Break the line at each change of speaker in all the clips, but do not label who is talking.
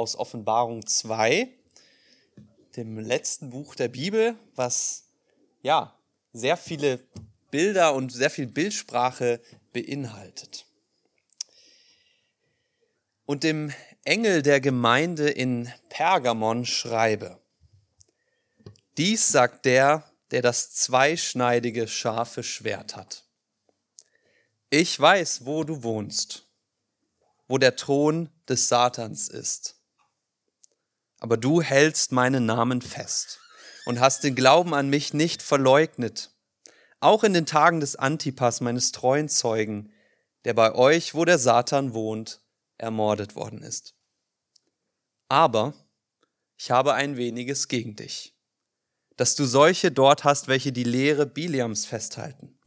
aus Offenbarung 2, dem letzten Buch der Bibel, was ja sehr viele Bilder und sehr viel Bildsprache beinhaltet. Und dem Engel der Gemeinde in Pergamon schreibe, dies sagt der, der das zweischneidige scharfe Schwert hat. Ich weiß, wo du wohnst, wo der Thron des Satans ist. Aber du hältst meinen Namen fest und hast den Glauben an mich nicht verleugnet, auch in den Tagen des Antipas, meines treuen Zeugen, der bei euch, wo der Satan wohnt, ermordet worden ist. Aber ich habe ein weniges gegen dich dass du solche dort hast, welche die Lehre Biliams festhalten.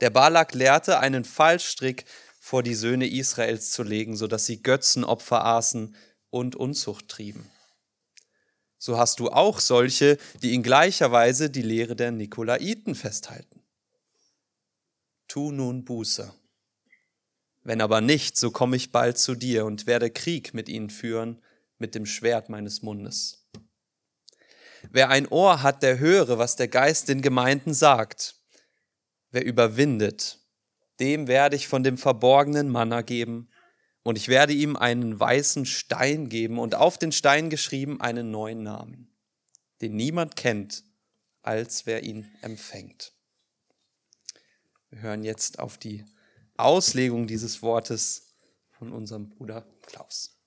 Der Balak lehrte, einen Fallstrick vor die Söhne Israels zu legen, so dass sie Götzenopfer aßen und Unzucht trieben. So hast du auch solche, die in gleicher Weise die Lehre der Nikolaiten festhalten. Tu nun Buße. Wenn aber nicht, so komme ich bald zu dir und werde Krieg mit ihnen führen mit dem Schwert meines Mundes. Wer ein Ohr hat, der höre, was der Geist den Gemeinden sagt. Wer überwindet, dem werde ich von dem verborgenen Manna geben, und ich werde ihm einen weißen Stein geben und auf den Stein geschrieben einen neuen Namen, den niemand kennt, als wer ihn empfängt. Wir hören jetzt auf die Auslegung dieses Wortes von unserem Bruder Klaus.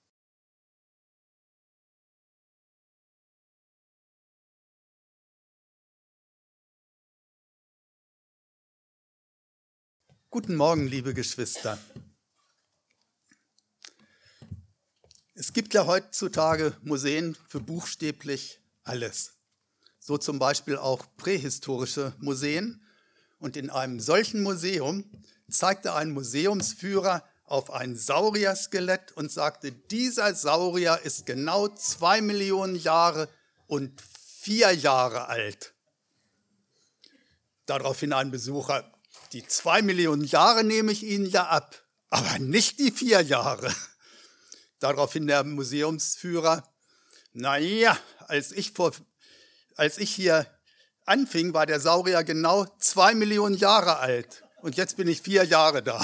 Guten Morgen, liebe Geschwister. Es gibt ja heutzutage Museen für buchstäblich alles. So zum Beispiel auch prähistorische Museen. Und in einem solchen Museum zeigte ein Museumsführer auf ein Saurier-Skelett und sagte, dieser Saurier ist genau zwei Millionen Jahre und vier Jahre alt. Daraufhin ein Besucher, die zwei Millionen Jahre nehme ich Ihnen ja ab, aber nicht die vier Jahre. Daraufhin der Museumsführer, naja, als ich, vor, als ich hier anfing, war der Saurier genau zwei Millionen Jahre alt. Und jetzt bin ich vier Jahre da.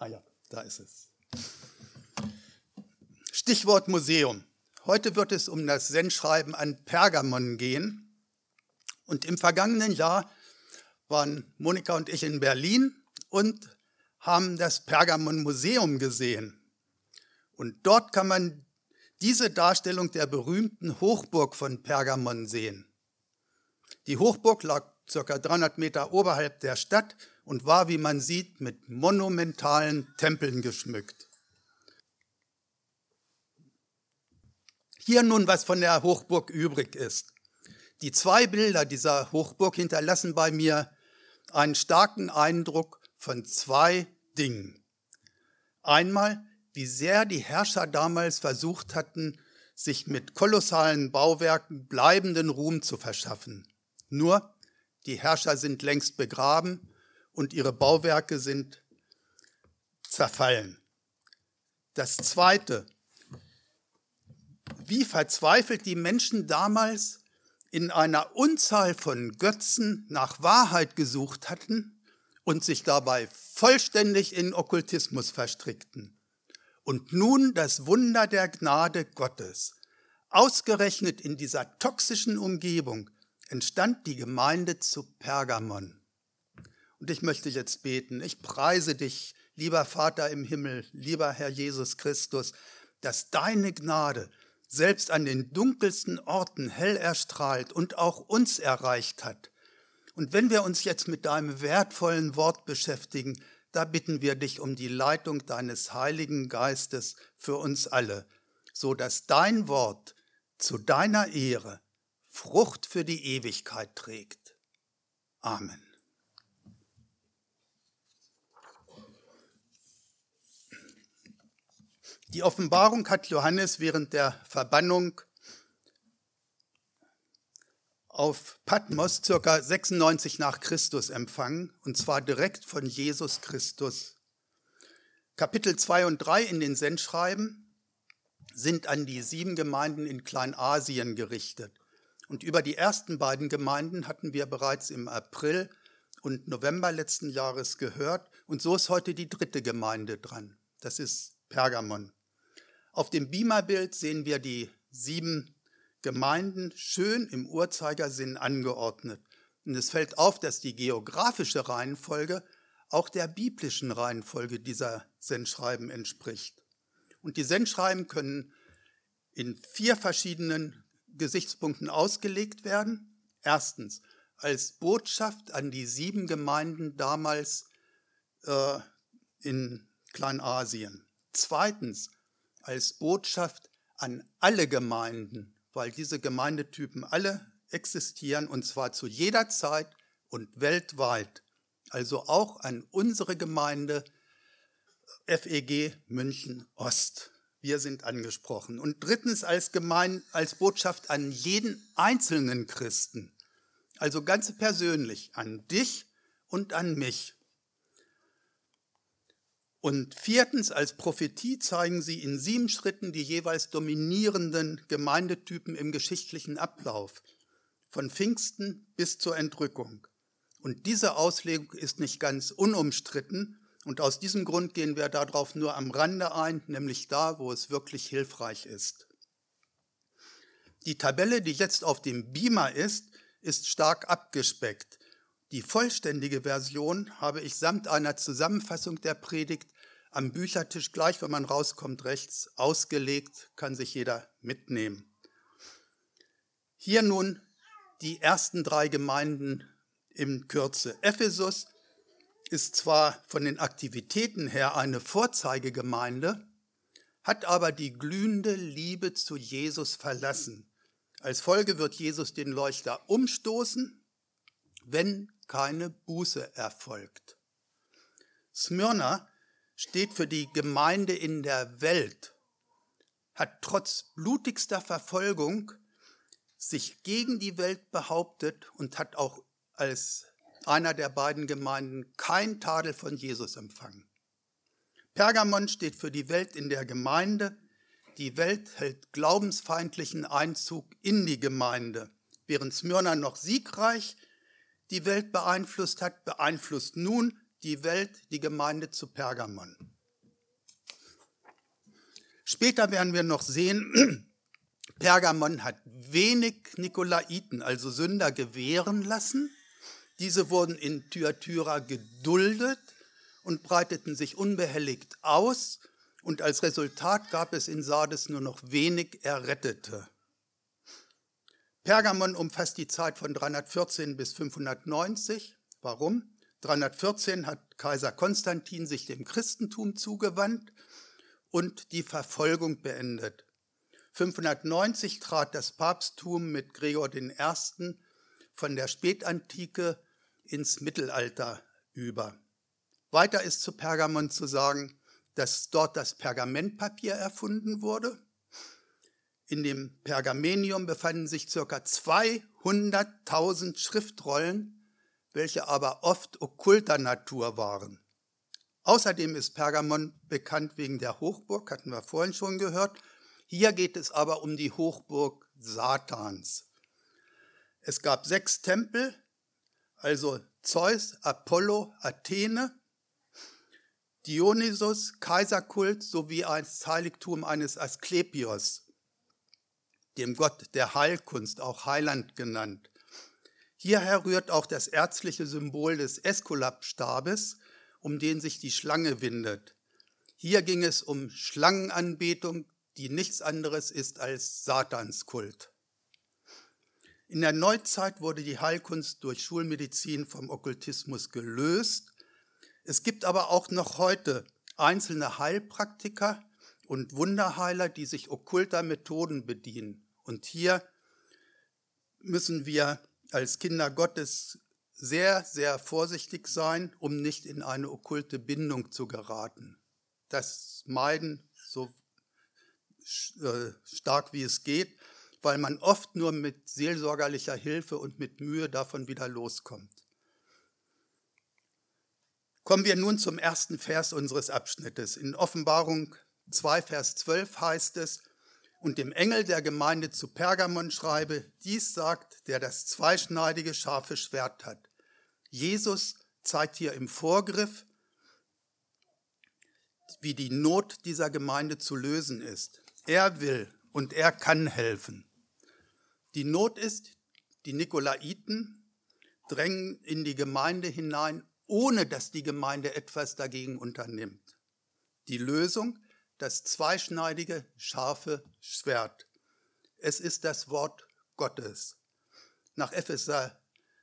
ah ja, da ist es. Stichwort Museum. Heute wird es um das Sendschreiben an Pergamon gehen. Und im vergangenen Jahr waren Monika und ich in Berlin und haben das Pergamon Museum gesehen. Und dort kann man diese Darstellung der berühmten Hochburg von Pergamon sehen. Die Hochburg lag ca. 300 Meter oberhalb der Stadt und war, wie man sieht, mit monumentalen Tempeln geschmückt. Hier nun, was von der Hochburg übrig ist. Die zwei Bilder dieser Hochburg hinterlassen bei mir einen starken Eindruck von zwei Dingen. Einmal, wie sehr die Herrscher damals versucht hatten, sich mit kolossalen Bauwerken bleibenden Ruhm zu verschaffen. Nur, die Herrscher sind längst begraben und ihre Bauwerke sind zerfallen. Das Zweite, wie verzweifelt die Menschen damals in einer Unzahl von Götzen nach Wahrheit gesucht hatten und sich dabei vollständig in Okkultismus verstrickten. Und nun das Wunder der Gnade Gottes. Ausgerechnet in dieser toxischen Umgebung entstand die Gemeinde zu Pergamon. Und ich möchte jetzt beten. Ich preise dich, lieber Vater im Himmel, lieber Herr Jesus Christus, dass deine Gnade selbst an den dunkelsten Orten hell erstrahlt und auch uns erreicht hat. Und wenn wir uns jetzt mit deinem wertvollen Wort beschäftigen, da bitten wir dich um die Leitung deines Heiligen Geistes für uns alle, so dass dein Wort zu deiner Ehre Frucht für die Ewigkeit trägt. Amen. Die Offenbarung hat Johannes während der Verbannung auf Patmos circa 96 nach Christus empfangen, und zwar direkt von Jesus Christus. Kapitel 2 und 3 in den Sendschreiben sind an die sieben Gemeinden in Kleinasien gerichtet. Und über die ersten beiden Gemeinden hatten wir bereits im April und November letzten Jahres gehört. Und so ist heute die dritte Gemeinde dran. Das ist Pergamon. Auf dem Beamerbild sehen wir die sieben Gemeinden schön im Uhrzeigersinn angeordnet. Und es fällt auf, dass die geografische Reihenfolge auch der biblischen Reihenfolge dieser Sendschreiben entspricht. Und die Sendschreiben können in vier verschiedenen Gesichtspunkten ausgelegt werden. Erstens als Botschaft an die sieben Gemeinden damals äh, in Kleinasien. Zweitens als Botschaft an alle Gemeinden weil diese Gemeindetypen alle existieren und zwar zu jeder Zeit und weltweit. Also auch an unsere Gemeinde FEG München Ost. Wir sind angesprochen. Und drittens als, Gemein, als Botschaft an jeden einzelnen Christen. Also ganz persönlich an dich und an mich. Und viertens, als Prophetie zeigen sie in sieben Schritten die jeweils dominierenden Gemeindetypen im geschichtlichen Ablauf, von Pfingsten bis zur Entrückung. Und diese Auslegung ist nicht ganz unumstritten, und aus diesem Grund gehen wir darauf nur am Rande ein, nämlich da, wo es wirklich hilfreich ist. Die Tabelle, die jetzt auf dem Beamer ist, ist stark abgespeckt. Die vollständige Version habe ich samt einer Zusammenfassung der Predigt am Büchertisch gleich, wenn man rauskommt, rechts ausgelegt, kann sich jeder mitnehmen. Hier nun die ersten drei Gemeinden in Kürze. Ephesus ist zwar von den Aktivitäten her eine Vorzeigegemeinde, hat aber die glühende Liebe zu Jesus verlassen. Als Folge wird Jesus den Leuchter umstoßen, wenn keine Buße erfolgt. Smyrna steht für die Gemeinde in der Welt, hat trotz blutigster Verfolgung sich gegen die Welt behauptet und hat auch als einer der beiden Gemeinden kein Tadel von Jesus empfangen. Pergamon steht für die Welt in der Gemeinde. Die Welt hält glaubensfeindlichen Einzug in die Gemeinde. Während Smyrna noch siegreich die Welt beeinflusst hat, beeinflusst nun die Welt, die Gemeinde zu Pergamon. Später werden wir noch sehen, Pergamon hat wenig Nikolaiten, also Sünder, gewähren lassen. Diese wurden in Thyatira geduldet und breiteten sich unbehelligt aus. Und als Resultat gab es in Sardes nur noch wenig Errettete. Pergamon umfasst die Zeit von 314 bis 590. Warum? 314 hat Kaiser Konstantin sich dem Christentum zugewandt und die Verfolgung beendet. 590 trat das Papsttum mit Gregor I. von der Spätantike ins Mittelalter über. Weiter ist zu Pergamon zu sagen, dass dort das Pergamentpapier erfunden wurde. In dem Pergamenium befanden sich ca. 200.000 Schriftrollen, welche aber oft okkulter Natur waren. Außerdem ist Pergamon bekannt wegen der Hochburg, hatten wir vorhin schon gehört. Hier geht es aber um die Hochburg Satans. Es gab sechs Tempel, also Zeus, Apollo, Athene, Dionysus, Kaiserkult sowie als Heiligtum eines Asklepios, dem Gott der Heilkunst, auch Heiland genannt. Hierher rührt auch das ärztliche Symbol des Eskulapstabes, um den sich die Schlange windet. Hier ging es um Schlangenanbetung, die nichts anderes ist als Satanskult. In der Neuzeit wurde die Heilkunst durch Schulmedizin vom Okkultismus gelöst. Es gibt aber auch noch heute einzelne Heilpraktiker und Wunderheiler, die sich okkulter Methoden bedienen. Und hier müssen wir als Kinder Gottes sehr, sehr vorsichtig sein, um nicht in eine okkulte Bindung zu geraten. Das meiden so äh, stark wie es geht. weil man oft nur mit seelsorgerlicher Hilfe und mit Mühe davon wieder loskommt. Kommen wir nun zum ersten Vers unseres Abschnittes. In Offenbarung 2, Vers 12 heißt es, und dem Engel der Gemeinde zu Pergamon schreibe, dies sagt, der das zweischneidige scharfe Schwert hat. Jesus zeigt hier im Vorgriff, wie die Not dieser Gemeinde zu lösen ist. Er will und er kann helfen. Die Not ist, die Nikolaiten drängen in die Gemeinde hinein ohne dass die Gemeinde etwas dagegen unternimmt. Die Lösung, das zweischneidige, scharfe Schwert. Es ist das Wort Gottes. Nach Epheser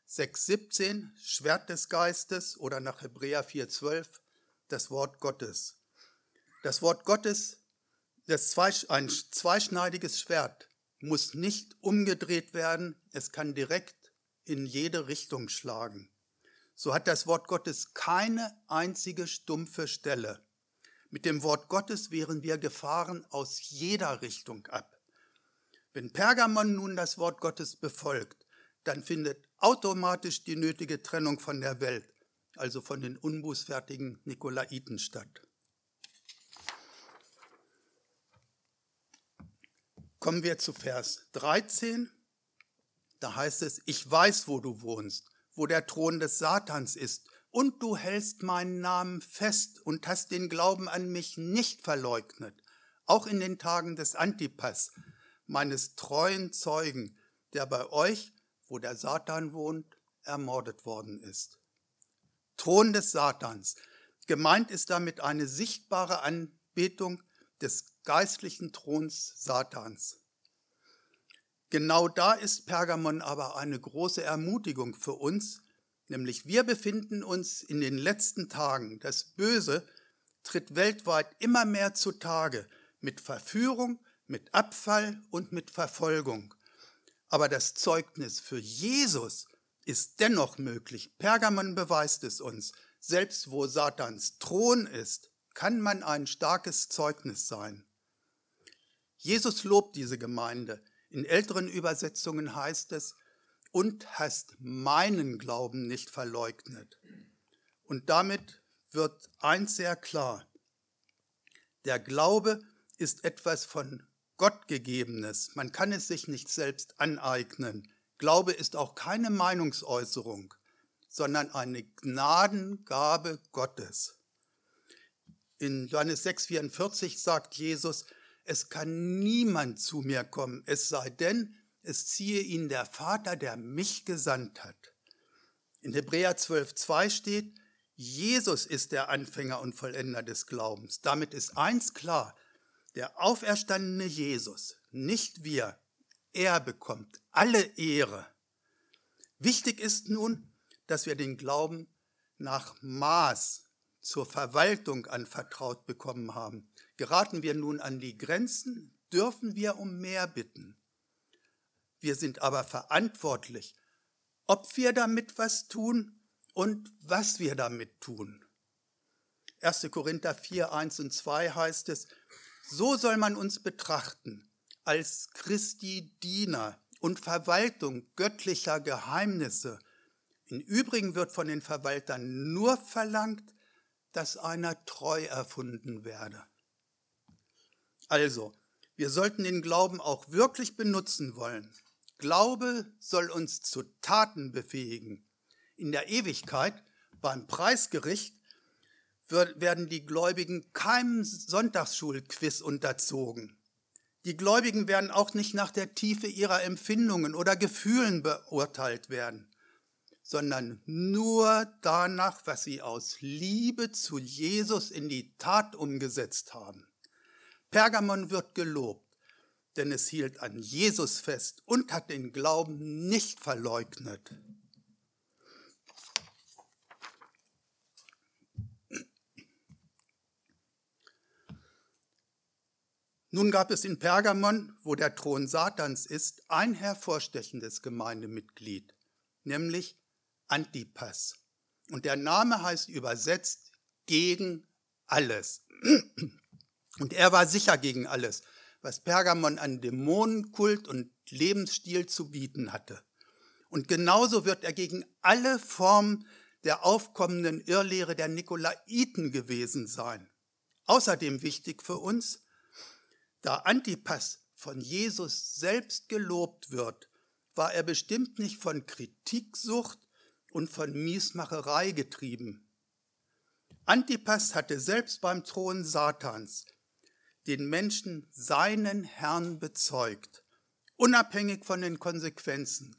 6,17, Schwert des Geistes oder nach Hebräer 4,12, das Wort Gottes. Das Wort Gottes, das ein zweischneidiges Schwert, muss nicht umgedreht werden, es kann direkt in jede Richtung schlagen so hat das Wort Gottes keine einzige stumpfe Stelle. Mit dem Wort Gottes wären wir gefahren aus jeder Richtung ab. Wenn Pergamon nun das Wort Gottes befolgt, dann findet automatisch die nötige Trennung von der Welt, also von den unbußfertigen Nikolaiten statt. Kommen wir zu Vers 13. Da heißt es, ich weiß, wo du wohnst wo der Thron des Satans ist, und du hältst meinen Namen fest und hast den Glauben an mich nicht verleugnet, auch in den Tagen des Antipas, meines treuen Zeugen, der bei euch, wo der Satan wohnt, ermordet worden ist. Thron des Satans. Gemeint ist damit eine sichtbare Anbetung des geistlichen Throns Satans. Genau da ist Pergamon aber eine große Ermutigung für uns, nämlich wir befinden uns in den letzten Tagen. Das Böse tritt weltweit immer mehr zutage mit Verführung, mit Abfall und mit Verfolgung. Aber das Zeugnis für Jesus ist dennoch möglich. Pergamon beweist es uns. Selbst wo Satans Thron ist, kann man ein starkes Zeugnis sein. Jesus lobt diese Gemeinde. In älteren Übersetzungen heißt es, und hast meinen Glauben nicht verleugnet. Und damit wird eins sehr klar. Der Glaube ist etwas von Gott gegebenes. Man kann es sich nicht selbst aneignen. Glaube ist auch keine Meinungsäußerung, sondern eine Gnadengabe Gottes. In Johannes 6,44 sagt Jesus, es kann niemand zu mir kommen, es sei denn, es ziehe ihn der Vater, der mich gesandt hat. In Hebräer 12.2 steht, Jesus ist der Anfänger und Vollender des Glaubens. Damit ist eins klar, der auferstandene Jesus, nicht wir, er bekommt alle Ehre. Wichtig ist nun, dass wir den Glauben nach Maß zur Verwaltung anvertraut bekommen haben. Geraten wir nun an die Grenzen, dürfen wir um mehr bitten. Wir sind aber verantwortlich, ob wir damit was tun und was wir damit tun. 1. Korinther 4, 1 und 2 heißt es, so soll man uns betrachten als Christi Diener und Verwaltung göttlicher Geheimnisse. Im Übrigen wird von den Verwaltern nur verlangt, dass einer treu erfunden werde. Also, wir sollten den Glauben auch wirklich benutzen wollen. Glaube soll uns zu Taten befähigen. In der Ewigkeit, beim Preisgericht, werden die Gläubigen keinem Sonntagsschulquiz unterzogen. Die Gläubigen werden auch nicht nach der Tiefe ihrer Empfindungen oder Gefühlen beurteilt werden, sondern nur danach, was sie aus Liebe zu Jesus in die Tat umgesetzt haben. Pergamon wird gelobt, denn es hielt an Jesus fest und hat den Glauben nicht verleugnet. Nun gab es in Pergamon, wo der Thron Satans ist, ein hervorstechendes Gemeindemitglied, nämlich Antipas. Und der Name heißt übersetzt gegen alles. Und er war sicher gegen alles, was Pergamon an Dämonenkult und Lebensstil zu bieten hatte. Und genauso wird er gegen alle Formen der aufkommenden Irrlehre der Nikolaiten gewesen sein. Außerdem wichtig für uns, da Antipas von Jesus selbst gelobt wird, war er bestimmt nicht von Kritiksucht und von Miesmacherei getrieben. Antipas hatte selbst beim Thron Satans den Menschen seinen Herrn bezeugt, unabhängig von den Konsequenzen.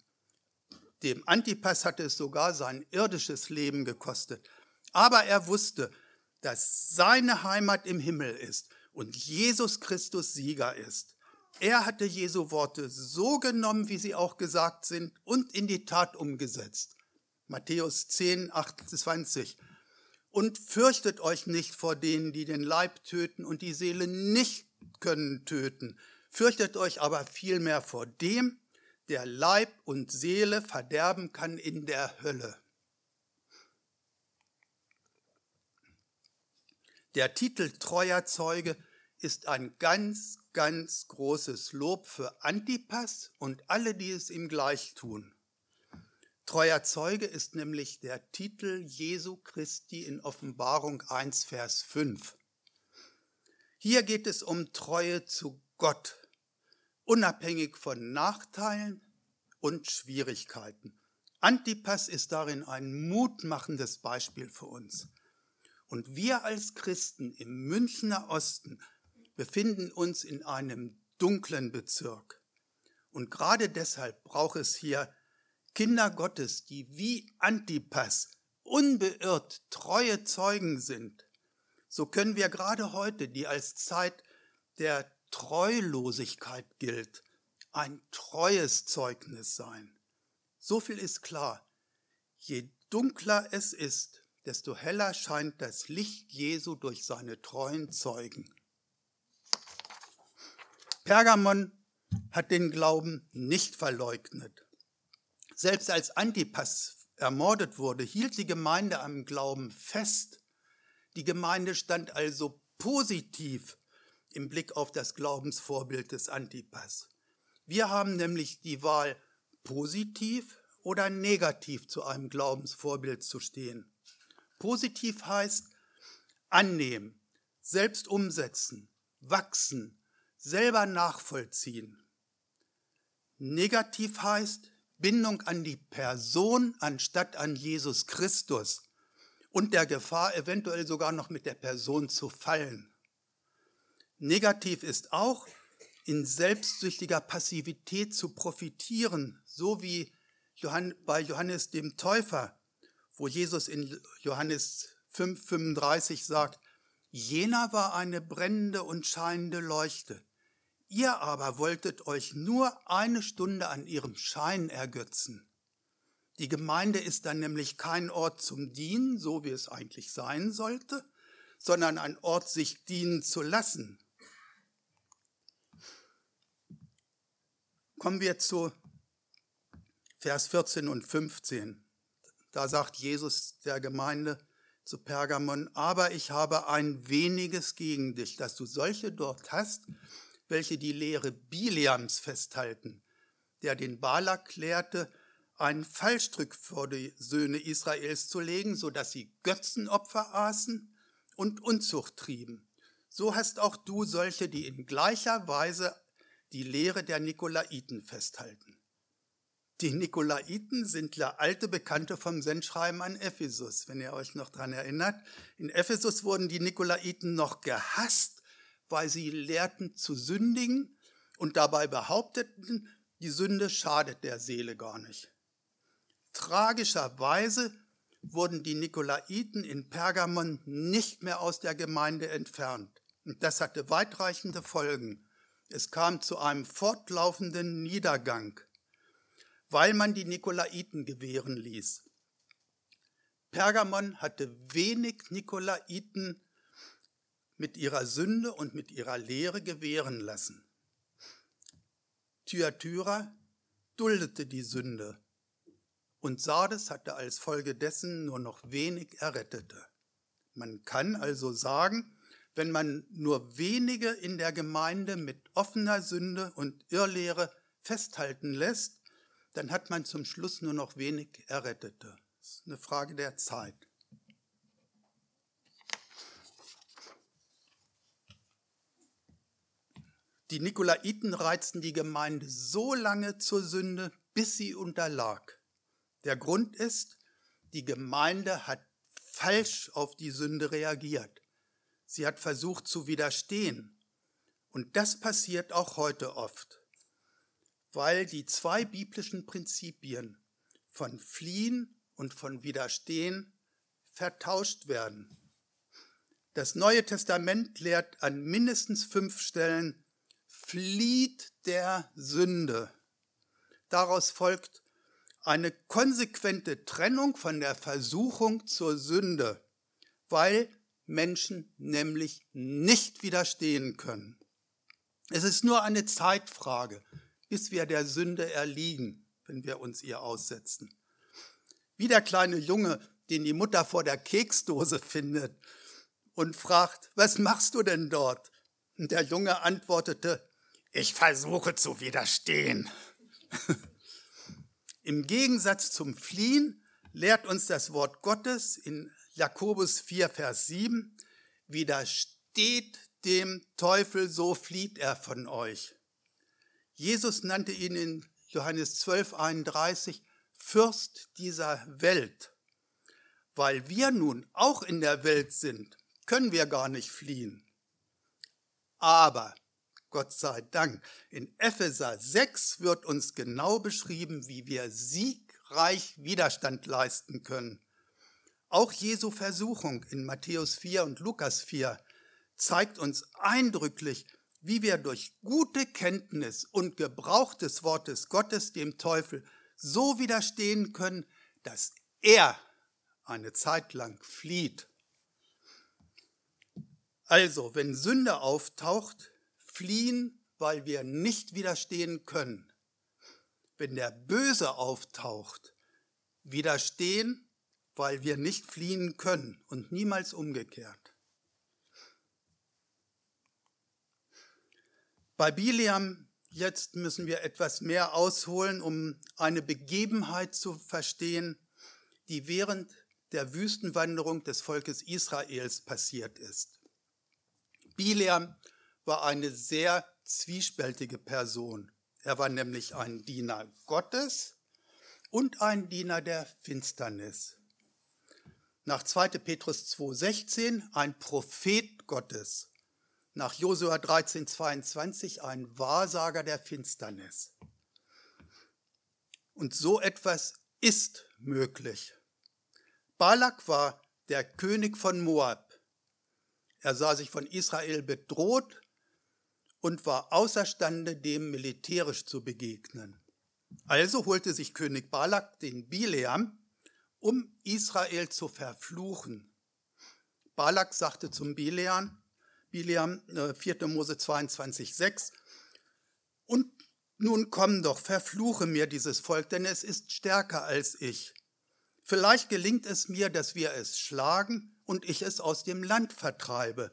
Dem Antipas hatte es sogar sein irdisches Leben gekostet. Aber er wusste, dass seine Heimat im Himmel ist und Jesus Christus Sieger ist. Er hatte Jesu Worte so genommen, wie sie auch gesagt sind, und in die Tat umgesetzt. Matthäus 10, 28. Und fürchtet euch nicht vor denen, die den Leib töten und die Seele nicht können töten. Fürchtet euch aber vielmehr vor dem, der Leib und Seele verderben kann in der Hölle. Der Titel Treuer Zeuge ist ein ganz, ganz großes Lob für Antipas und alle, die es ihm gleich tun. Treuer Zeuge ist nämlich der Titel Jesu Christi in Offenbarung 1, Vers 5. Hier geht es um Treue zu Gott, unabhängig von Nachteilen und Schwierigkeiten. Antipas ist darin ein mutmachendes Beispiel für uns. Und wir als Christen im Münchner Osten befinden uns in einem dunklen Bezirk. Und gerade deshalb braucht es hier Kinder Gottes, die wie Antipas unbeirrt treue Zeugen sind. So können wir gerade heute, die als Zeit der Treulosigkeit gilt, ein treues Zeugnis sein. So viel ist klar. Je dunkler es ist, desto heller scheint das Licht Jesu durch seine treuen Zeugen. Pergamon hat den Glauben nicht verleugnet. Selbst als Antipas ermordet wurde, hielt die Gemeinde am Glauben fest. Die Gemeinde stand also positiv im Blick auf das Glaubensvorbild des Antipas. Wir haben nämlich die Wahl, positiv oder negativ zu einem Glaubensvorbild zu stehen. Positiv heißt annehmen, selbst umsetzen, wachsen, selber nachvollziehen. Negativ heißt Bindung an die Person anstatt an Jesus Christus und der Gefahr, eventuell sogar noch mit der Person zu fallen. Negativ ist auch, in selbstsüchtiger Passivität zu profitieren, so wie bei Johannes dem Täufer, wo Jesus in Johannes 5,35 sagt, jener war eine brennende und scheinende Leuchte. Ihr aber wolltet euch nur eine Stunde an ihrem Schein ergötzen. Die Gemeinde ist dann nämlich kein Ort zum Dienen, so wie es eigentlich sein sollte, sondern ein Ort, sich dienen zu lassen. Kommen wir zu Vers 14 und 15. Da sagt Jesus der Gemeinde zu Pergamon, aber ich habe ein weniges gegen dich, dass du solche dort hast, welche die Lehre Biliams festhalten, der den Balak lehrte, einen Fallstrick vor die Söhne Israels zu legen, so dass sie Götzenopfer aßen und Unzucht trieben. So hast auch du solche, die in gleicher Weise die Lehre der Nikolaiten festhalten. Die Nikolaiten sind ja alte Bekannte vom Sendschreiben an Ephesus, wenn ihr euch noch dran erinnert. In Ephesus wurden die Nikolaiten noch gehasst, weil sie lehrten zu sündigen und dabei behaupteten, die Sünde schadet der Seele gar nicht. Tragischerweise wurden die Nikolaiten in Pergamon nicht mehr aus der Gemeinde entfernt. Und das hatte weitreichende Folgen. Es kam zu einem fortlaufenden Niedergang, weil man die Nikolaiten gewähren ließ. Pergamon hatte wenig Nikolaiten mit ihrer Sünde und mit ihrer Lehre gewähren lassen. Thyatira duldete die Sünde und Sardes hatte als Folge dessen nur noch wenig Errettete. Man kann also sagen, wenn man nur wenige in der Gemeinde mit offener Sünde und Irrlehre festhalten lässt, dann hat man zum Schluss nur noch wenig Errettete. Das ist eine Frage der Zeit. Die Nikolaiten reizten die Gemeinde so lange zur Sünde, bis sie unterlag. Der Grund ist, die Gemeinde hat falsch auf die Sünde reagiert. Sie hat versucht zu widerstehen. Und das passiert auch heute oft, weil die zwei biblischen Prinzipien von Fliehen und von Widerstehen vertauscht werden. Das Neue Testament lehrt an mindestens fünf Stellen, flieht der Sünde. Daraus folgt eine konsequente Trennung von der Versuchung zur Sünde, weil Menschen nämlich nicht widerstehen können. Es ist nur eine Zeitfrage, bis wir der Sünde erliegen, wenn wir uns ihr aussetzen. Wie der kleine Junge, den die Mutter vor der Keksdose findet und fragt, was machst du denn dort? Und der Junge antwortete, ich versuche zu widerstehen. Im Gegensatz zum Fliehen lehrt uns das Wort Gottes in Jakobus 4, Vers 7, widersteht dem Teufel, so flieht er von euch. Jesus nannte ihn in Johannes 12, 31 Fürst dieser Welt. Weil wir nun auch in der Welt sind, können wir gar nicht fliehen. Aber Gott sei Dank. In Epheser 6 wird uns genau beschrieben, wie wir siegreich Widerstand leisten können. Auch Jesu Versuchung in Matthäus 4 und Lukas 4 zeigt uns eindrücklich, wie wir durch gute Kenntnis und Gebrauch des Wortes Gottes dem Teufel so widerstehen können, dass er eine Zeit lang flieht. Also, wenn Sünde auftaucht, fliehen, weil wir nicht widerstehen können. Wenn der Böse auftaucht, widerstehen, weil wir nicht fliehen können und niemals umgekehrt. Bei Biliam jetzt müssen wir etwas mehr ausholen, um eine Begebenheit zu verstehen, die während der Wüstenwanderung des Volkes Israels passiert ist. Biliam war eine sehr zwiespältige Person. Er war nämlich ein Diener Gottes und ein Diener der Finsternis. Nach 2. Petrus 2,16 ein Prophet Gottes. Nach Josua 13,22 ein Wahrsager der Finsternis. Und so etwas ist möglich. Balak war der König von Moab. Er sah sich von Israel bedroht und war außerstande, dem militärisch zu begegnen. Also holte sich König Balak den Bileam, um Israel zu verfluchen. Balak sagte zum Bileam, Bileam 4. Äh, Mose 22, 6, und nun komm doch, verfluche mir dieses Volk, denn es ist stärker als ich. Vielleicht gelingt es mir, dass wir es schlagen und ich es aus dem Land vertreibe.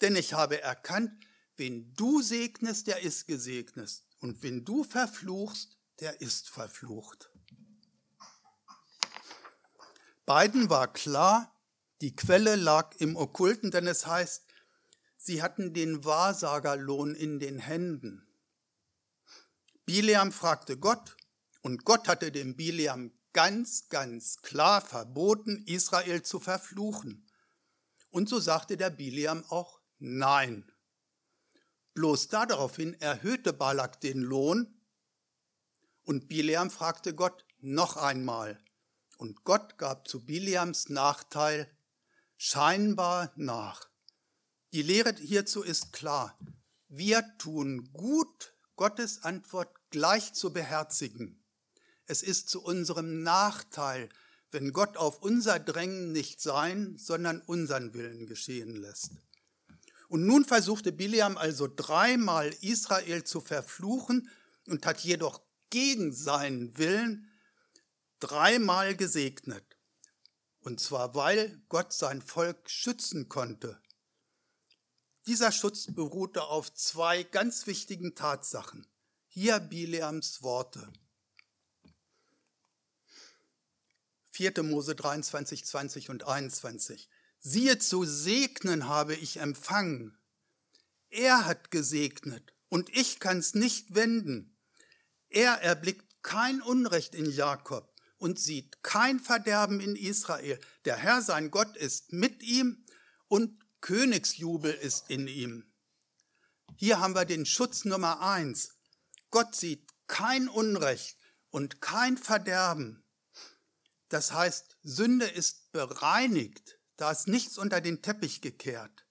Denn ich habe erkannt, Wen du segnest, der ist gesegnet. Und wenn du verfluchst, der ist verflucht. Beiden war klar, die Quelle lag im Okkulten, denn es heißt, sie hatten den Wahrsagerlohn in den Händen. Bileam fragte Gott und Gott hatte dem Bileam ganz, ganz klar verboten, Israel zu verfluchen. Und so sagte der Bileam auch Nein. Bloß daraufhin erhöhte Balak den Lohn und Bileam fragte Gott noch einmal. Und Gott gab zu Bileams Nachteil scheinbar nach. Die Lehre hierzu ist klar. Wir tun gut, Gottes Antwort gleich zu beherzigen. Es ist zu unserem Nachteil, wenn Gott auf unser Drängen nicht sein, sondern unseren Willen geschehen lässt. Und nun versuchte Biliam also dreimal Israel zu verfluchen und hat jedoch gegen seinen Willen dreimal gesegnet. Und zwar, weil Gott sein Volk schützen konnte. Dieser Schutz beruhte auf zwei ganz wichtigen Tatsachen. Hier Bileams Worte. 4. Mose 23, 20 und 21. Siehe, zu segnen habe ich empfangen. Er hat gesegnet und ich kann's nicht wenden. Er erblickt kein Unrecht in Jakob und sieht kein Verderben in Israel. Der Herr, sein Gott, ist mit ihm und Königsjubel ist in ihm. Hier haben wir den Schutz Nummer eins. Gott sieht kein Unrecht und kein Verderben. Das heißt, Sünde ist bereinigt, da ist nichts unter den Teppich gekehrt.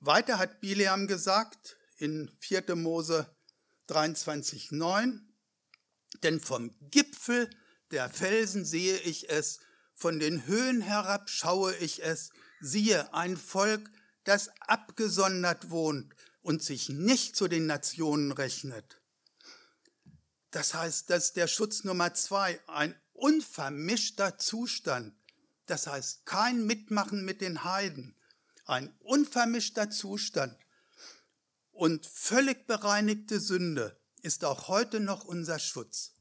Weiter hat Bileam gesagt in 4. Mose 23,9, denn vom Gipfel der Felsen sehe ich es, von den Höhen herab schaue ich es, siehe ein Volk, das abgesondert wohnt und sich nicht zu den Nationen rechnet. Das heißt, dass der Schutz Nummer zwei ein unvermischter Zustand, das heißt kein Mitmachen mit den Heiden, ein unvermischter Zustand und völlig bereinigte Sünde ist auch heute noch unser Schutz.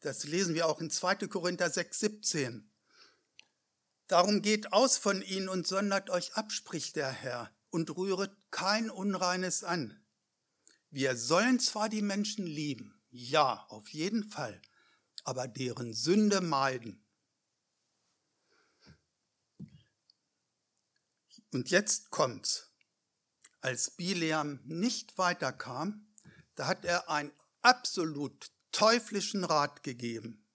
Das lesen wir auch in 2. Korinther 6, 17. Darum geht aus von ihnen und sondert euch ab, spricht der Herr, und rühret kein Unreines an. Wir sollen zwar die Menschen lieben, ja, auf jeden Fall, aber deren Sünde meiden. Und jetzt kommt's. Als Bileam nicht weiterkam, da hat er einen absolut teuflischen Rat gegeben,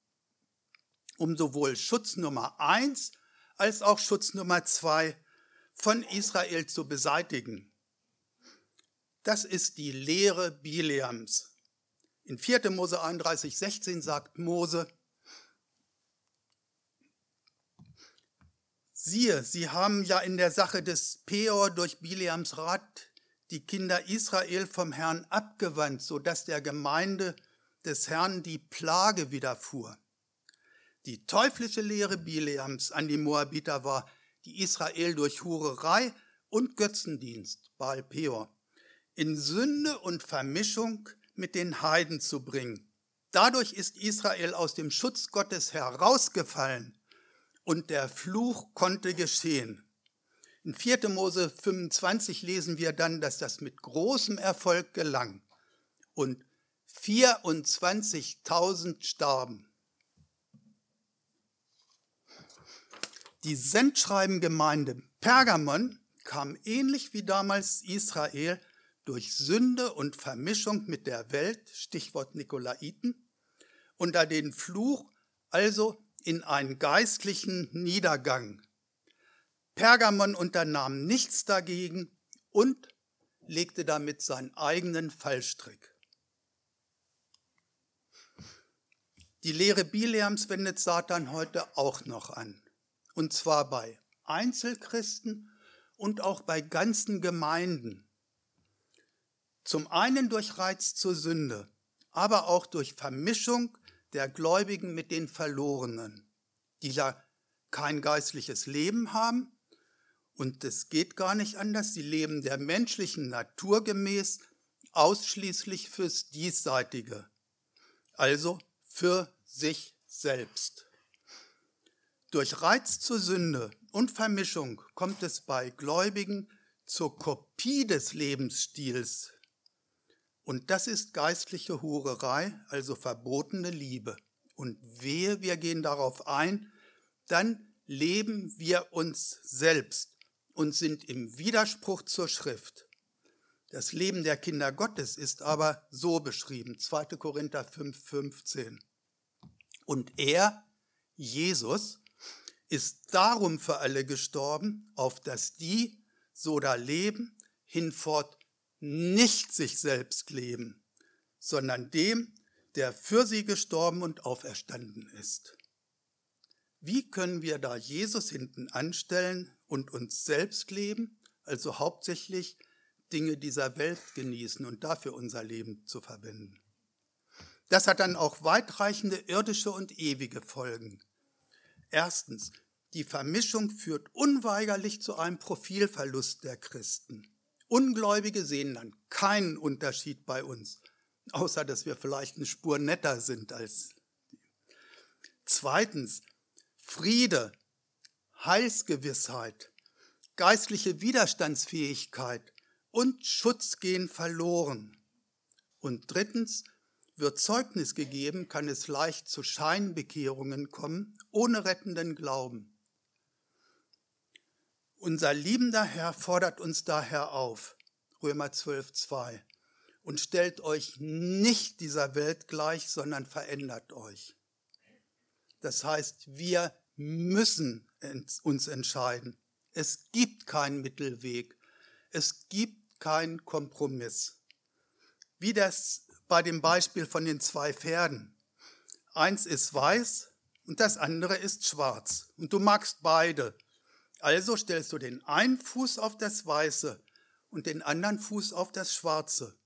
um sowohl Schutz Nummer eins als auch Schutz Nummer zwei von Israel zu beseitigen. Das ist die Lehre Bileams. In 4. Mose 31, 16 sagt Mose, Siehe, sie haben ja in der Sache des Peor durch Bileams Rat die Kinder Israel vom Herrn abgewandt, so dass der Gemeinde des Herrn die Plage widerfuhr. Die teuflische Lehre Bileams an die Moabiter war, die Israel durch Hurerei und Götzendienst, Baal Peor, in Sünde und Vermischung mit den Heiden zu bringen. Dadurch ist Israel aus dem Schutz Gottes herausgefallen und der Fluch konnte geschehen. In 4. Mose 25 lesen wir dann, dass das mit großem Erfolg gelang und 24.000 starben. Die Sendschreibengemeinde Pergamon kam ähnlich wie damals Israel durch Sünde und Vermischung mit der Welt, Stichwort Nikolaiten, unter den Fluch, also in einen geistlichen Niedergang. Pergamon unternahm nichts dagegen und legte damit seinen eigenen Fallstrick. Die Lehre Bileams wendet Satan heute auch noch an. Und zwar bei Einzelchristen und auch bei ganzen Gemeinden. Zum einen durch Reiz zur Sünde, aber auch durch Vermischung der Gläubigen mit den Verlorenen, die ja kein geistliches Leben haben und es geht gar nicht anders, sie leben der menschlichen Natur gemäß ausschließlich fürs Diesseitige, also für sich selbst. Durch Reiz zur Sünde und Vermischung kommt es bei Gläubigen zur Kopie des Lebensstils und das ist geistliche Hurerei, also verbotene Liebe. Und wehe, wir gehen darauf ein, dann leben wir uns selbst und sind im Widerspruch zur Schrift. Das Leben der Kinder Gottes ist aber so beschrieben, 2. Korinther 5, 15. Und er, Jesus, ist darum für alle gestorben, auf dass die so da leben, hinfort nicht sich selbst leben, sondern dem, der für sie gestorben und auferstanden ist. Wie können wir da Jesus hinten anstellen und uns selbst leben, also hauptsächlich Dinge dieser Welt genießen und dafür unser Leben zu verwenden? Das hat dann auch weitreichende irdische und ewige Folgen. Erstens, die Vermischung führt unweigerlich zu einem Profilverlust der Christen. Ungläubige sehen dann keinen Unterschied bei uns, außer dass wir vielleicht eine Spur netter sind als die. Zweitens, Friede, Heilsgewissheit, geistliche Widerstandsfähigkeit und Schutz gehen verloren. Und drittens, wird Zeugnis gegeben, kann es leicht zu Scheinbekehrungen kommen, ohne rettenden Glauben. Unser liebender Herr fordert uns daher auf, Römer 12, 2, und stellt euch nicht dieser Welt gleich, sondern verändert euch. Das heißt, wir müssen uns entscheiden. Es gibt keinen Mittelweg. Es gibt keinen Kompromiss. Wie das bei dem Beispiel von den zwei Pferden. Eins ist weiß und das andere ist schwarz. Und du magst beide. Also stellst du den einen Fuß auf das Weiße und den anderen Fuß auf das Schwarze.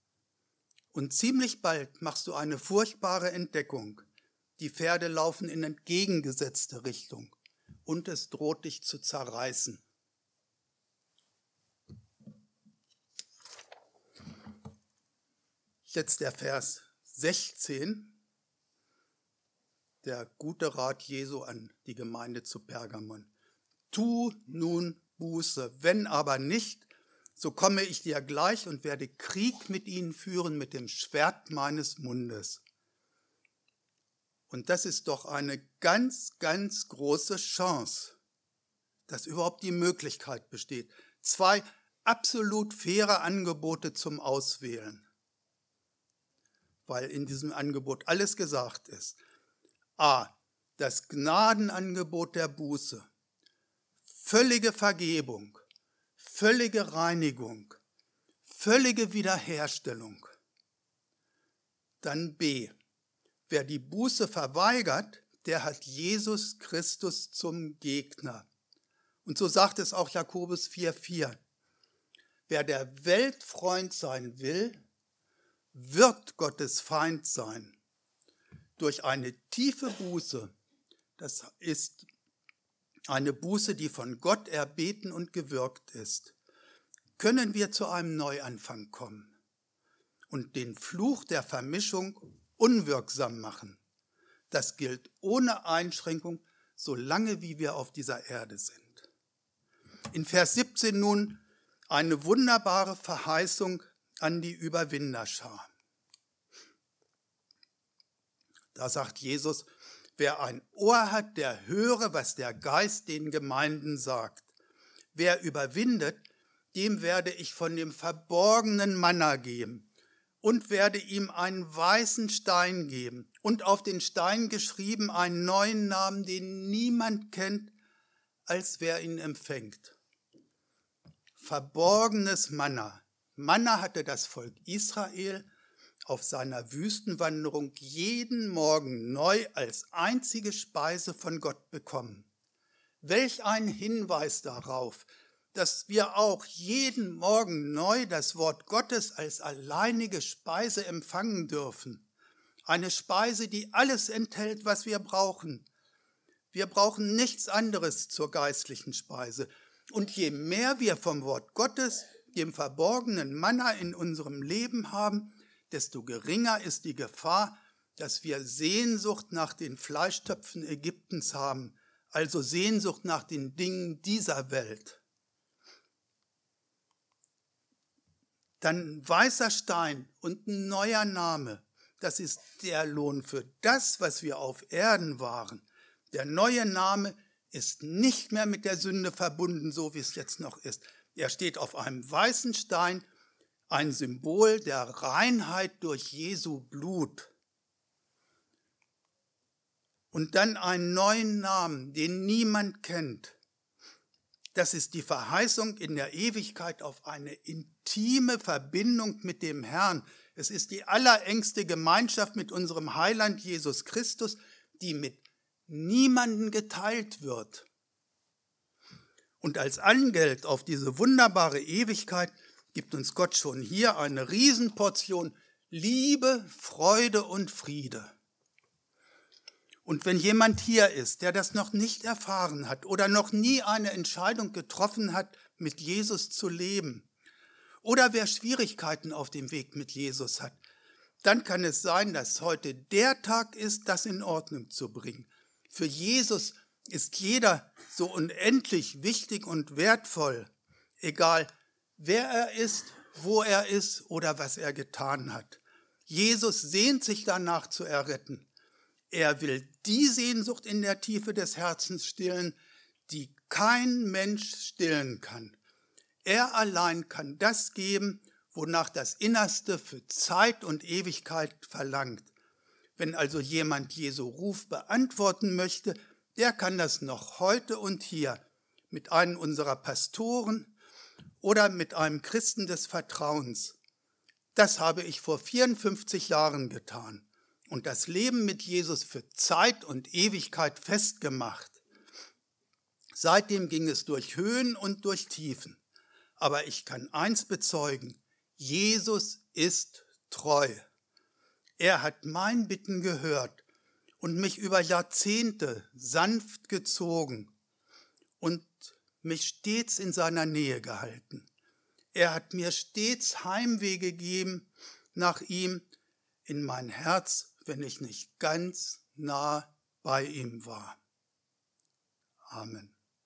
Und ziemlich bald machst du eine furchtbare Entdeckung. Die Pferde laufen in entgegengesetzte Richtung und es droht dich zu zerreißen. Jetzt der Vers 16, der gute Rat Jesu an die Gemeinde zu Pergamon. Tu nun Buße, wenn aber nicht, so komme ich dir gleich und werde Krieg mit ihnen führen mit dem Schwert meines Mundes. Und das ist doch eine ganz, ganz große Chance, dass überhaupt die Möglichkeit besteht. Zwei absolut faire Angebote zum Auswählen weil in diesem Angebot alles gesagt ist. A. Das Gnadenangebot der Buße. Völlige Vergebung, völlige Reinigung, völlige Wiederherstellung. Dann B. Wer die Buße verweigert, der hat Jesus Christus zum Gegner. Und so sagt es auch Jakobus 4,4. Wer der Weltfreund sein will, wird Gottes Feind sein. Durch eine tiefe Buße, das ist eine Buße, die von Gott erbeten und gewirkt ist, können wir zu einem Neuanfang kommen und den Fluch der Vermischung unwirksam machen. Das gilt ohne Einschränkung, solange wie wir auf dieser Erde sind. In Vers 17 nun eine wunderbare Verheißung an die Überwinderschar. Da sagt Jesus, wer ein Ohr hat, der höre, was der Geist den Gemeinden sagt. Wer überwindet, dem werde ich von dem verborgenen Manna geben und werde ihm einen weißen Stein geben und auf den Stein geschrieben einen neuen Namen, den niemand kennt, als wer ihn empfängt. Verborgenes Manna. Manna hatte das Volk Israel auf seiner Wüstenwanderung jeden Morgen neu als einzige Speise von Gott bekommen. Welch ein Hinweis darauf, dass wir auch jeden Morgen neu das Wort Gottes als alleinige Speise empfangen dürfen. Eine Speise, die alles enthält, was wir brauchen. Wir brauchen nichts anderes zur geistlichen Speise. Und je mehr wir vom Wort Gottes dem verborgenen Manna in unserem Leben haben, desto geringer ist die Gefahr, dass wir Sehnsucht nach den Fleischtöpfen Ägyptens haben, also Sehnsucht nach den Dingen dieser Welt. Dann weißer Stein und ein neuer Name, das ist der Lohn für das, was wir auf Erden waren. Der neue Name ist nicht mehr mit der Sünde verbunden, so wie es jetzt noch ist. Er steht auf einem weißen Stein, ein Symbol der Reinheit durch Jesu Blut. Und dann einen neuen Namen, den niemand kennt. Das ist die Verheißung in der Ewigkeit auf eine intime Verbindung mit dem Herrn. Es ist die allerengste Gemeinschaft mit unserem Heiland Jesus Christus, die mit niemanden geteilt wird. Und als Angeld auf diese wunderbare Ewigkeit gibt uns Gott schon hier eine Riesenportion Liebe, Freude und Friede. Und wenn jemand hier ist, der das noch nicht erfahren hat oder noch nie eine Entscheidung getroffen hat, mit Jesus zu leben, oder wer Schwierigkeiten auf dem Weg mit Jesus hat, dann kann es sein, dass heute der Tag ist, das in Ordnung zu bringen. Für Jesus ist jeder so unendlich wichtig und wertvoll, egal wer er ist, wo er ist oder was er getan hat. Jesus sehnt sich danach zu erretten. Er will die Sehnsucht in der Tiefe des Herzens stillen, die kein Mensch stillen kann. Er allein kann das geben, wonach das Innerste für Zeit und Ewigkeit verlangt. Wenn also jemand Jesu Ruf beantworten möchte, der kann das noch heute und hier mit einem unserer Pastoren oder mit einem Christen des Vertrauens. Das habe ich vor 54 Jahren getan und das Leben mit Jesus für Zeit und Ewigkeit festgemacht. Seitdem ging es durch Höhen und durch Tiefen. Aber ich kann eins bezeugen, Jesus ist treu. Er hat mein Bitten gehört und mich über Jahrzehnte sanft gezogen und mich stets in seiner Nähe gehalten. Er hat mir stets Heimweh gegeben nach ihm in mein Herz, wenn ich nicht ganz nah bei ihm war. Amen.